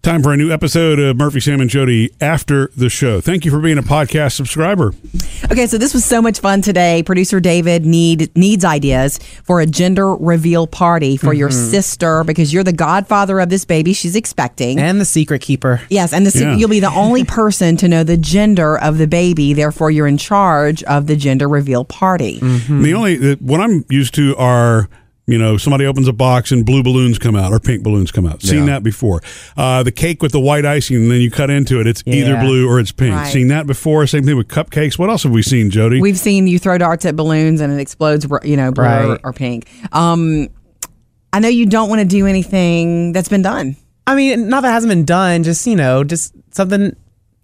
Time for a new episode of Murphy, Sam, and Jodi after the show. Thank you for being a podcast subscriber. Okay, so this was so much fun today. Producer David need needs ideas for a gender reveal party for your Mm-hmm. sister because you're the godfather of this baby she's expecting. and the secret keeper. yes, and this, Yeah. you'll be the only person to know the gender of the baby. Therefore, you're in charge of the gender reveal party. Mm-hmm. The only the, what I'm used to are you know somebody opens a box and blue balloons come out or pink balloons come out. Seen Yeah. that before. Uh, the cake with the white icing and then you cut into it. It's either blue or it's pink. Right. Seen that before. Same thing with cupcakes. What else have we seen, Jodi? We've seen you throw darts at balloons and it explodes, you know, blue or, Right. or pink. Um, I know you don't want to do anything that's been done. I mean, not that hasn't been done, just you know, just something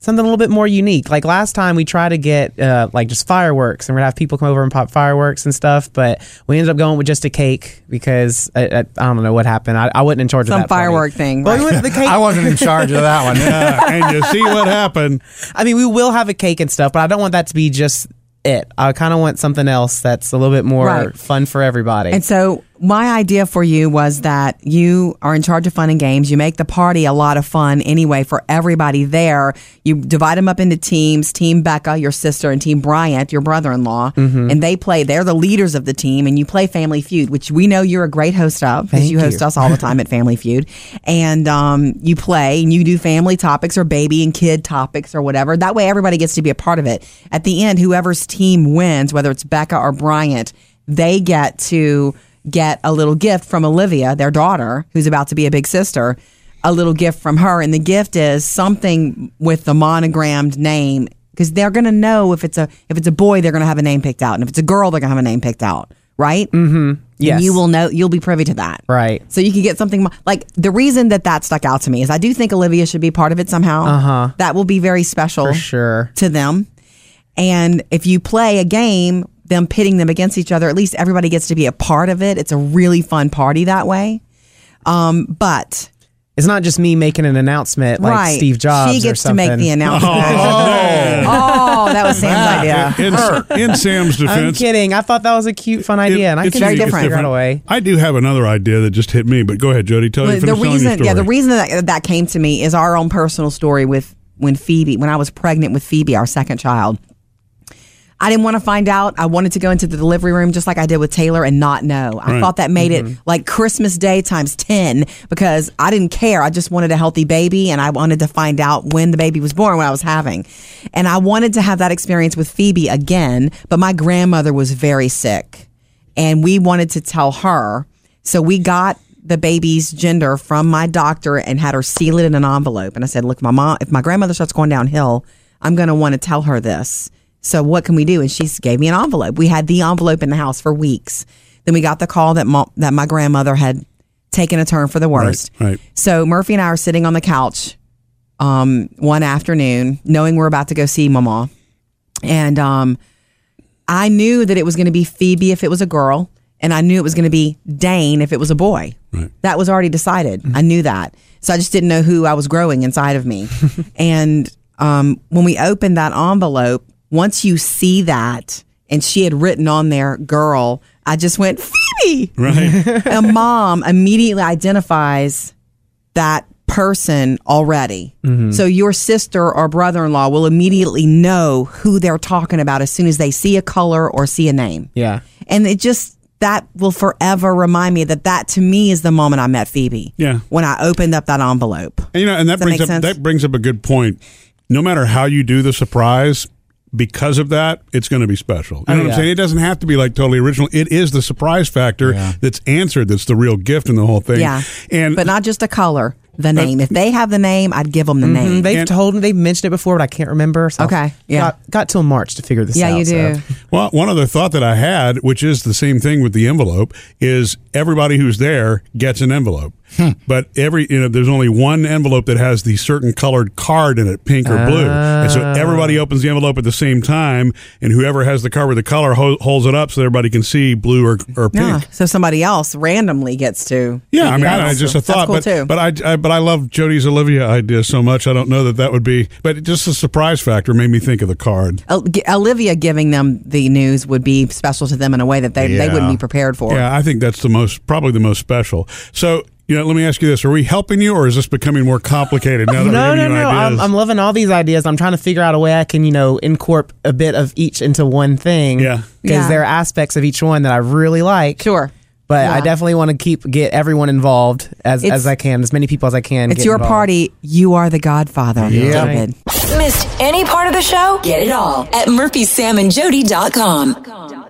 something a little bit more unique. Like last time we tried to get uh, like just fireworks and we're gonna have people come over and pop fireworks and stuff, but we ended up going with just a cake because I, I, I don't know what happened. I, I wasn't in charge Some of that party. firework thing, Well, we went with the cake. I wasn't in charge of that one. Yeah, and you see what happened. I mean, we will have a cake and stuff, but I don't want that to be just it. I kind of want something else that's a little bit more Right. fun for everybody. And so my idea for you was that you are in charge of fun and games. You make the party a lot of fun anyway for everybody there. You divide them up into teams. Team Becca, your sister, and Team Bryant, your brother-in-law, Mm-hmm. and they play. They're the leaders of the team, and you play Family Feud, which we know you're a great host of because you host you. us all the time at Family Feud. And um, you play and you do family topics or baby and kid topics or whatever. That way, everybody gets to be a part of it. At the end, whoever's team wins, whether it's Becca or Bryant, they get to get a little gift from Olivia, their daughter, who's about to be a big sister, a little gift from her. And the gift is something with the monogrammed name because they're going to know if it's a if it's a boy, they're going to have a name picked out, and if it's a girl, they're going to have a name picked out, right? Mm-hmm. Yes. And you will know. You'll be privy to that, Right. So you can get something like the reason that that stuck out to me is I do think Olivia should be part of it somehow. Uh huh. That will be very special for sure. to them. And if you play a game, them pitting them against each other, at least everybody gets to be a part of it. It's a really fun party that way. Um, but It's not just me making an announcement like right, Steve Jobs. she or gets to make the announcement. Oh, that was Sam's idea. In, in Sam's I'm defense, kidding. I thought that was a cute, fun idea, and I it's can very figure different. it away. I do have another idea that just hit me, but go ahead, Jodi. Tell you Well, the reason, your story. yeah, the reason that that came to me is our own personal story with when Phoebe, when I was pregnant with Phoebe, our second child. I didn't want to find out. I wanted to go into the delivery room just like I did with Taylor and not know. I Right. thought that made it mm-hmm. like Christmas Day times 10 because I didn't care. I just wanted a healthy baby and I wanted to find out when the baby was born, what I was having. And I wanted to have that experience with Phoebe again, but my grandmother was very sick and we wanted to tell her. So we got the baby's gender from my doctor and had her seal it in an envelope. And I said, "Look, my mom, if my grandmother starts going downhill, I'm going to want to tell her this. So what can we do?" And she gave me an envelope. We had the envelope in the house for weeks. Then we got the call that that my grandmother had taken a turn for the worst. right. So Murphy and I are sitting on the couch um, one afternoon, knowing we're about to go see Mama, and um, I knew that it was going to be Phoebe if it was a girl, and I knew it was going to be Dane if it was a boy. Right. That was already decided. I knew that. So I just didn't know who I was growing inside of me. and um, when we opened that envelope, once you see that, and she had written on there, girl, I just went, Phoebe. Right. a mom immediately identifies that person already. Mm-hmm. So your sister or brother in law will immediately know who they're talking about as soon as they see a color or see a name. Yeah. And it just, that will forever remind me that that to me is the moment I met Phoebe. Yeah. When I opened up that envelope. And, you know, and that Does brings up sense? that brings up a good point. No matter how you do the surprise, because of that, it's going to be special. You know Oh, what I'm yeah. saying? It doesn't have to be like totally original. It is the surprise factor Yeah. that's answered. That's the real gift in the whole thing. Yeah. And But not just a color, the name. if they have the name, I'd give them the name. Mm, They've And- told me they've mentioned it before, but I can't remember. So Okay, yeah. Got, got till March to figure this yeah, out. Yeah, you do. so. Well, one other thought that I had, which is the same thing with the envelope, is everybody who's there gets an envelope. Hmm. But every you know, there's only one envelope that has the certain colored card in it, pink or blue, and so everybody oh. opens the envelope at the same time, and whoever has the card with the color ho- holds it up so everybody can see blue or, or pink. Yeah. So somebody else randomly gets to. Yeah, I mean, I, I just a thought, cool but too. but I, I but I love Jodi's Olivia idea so much. I don't know that that would be, but just the surprise factor made me think of the card. Olivia giving them the news would be special to them in a way that they, they wouldn't be prepared for. Yeah, I think that's the most probably the most special. So you know, let me ask you this: Are we helping you, or is this becoming more complicated now that No, we're no, no. I'm. I'm loving all these ideas. I'm trying to figure out a way I can, you know, incorporate a bit of each into one thing. Yeah. Because Yeah. there are aspects of each one that I really like. Sure. But I definitely want to keep get everyone involved as, It's- as I can, as many people as I can. It's get your involved. party. You are the godfather, Yeah. David. Missed any part of the show? Get it all at murphysamandjodi.com.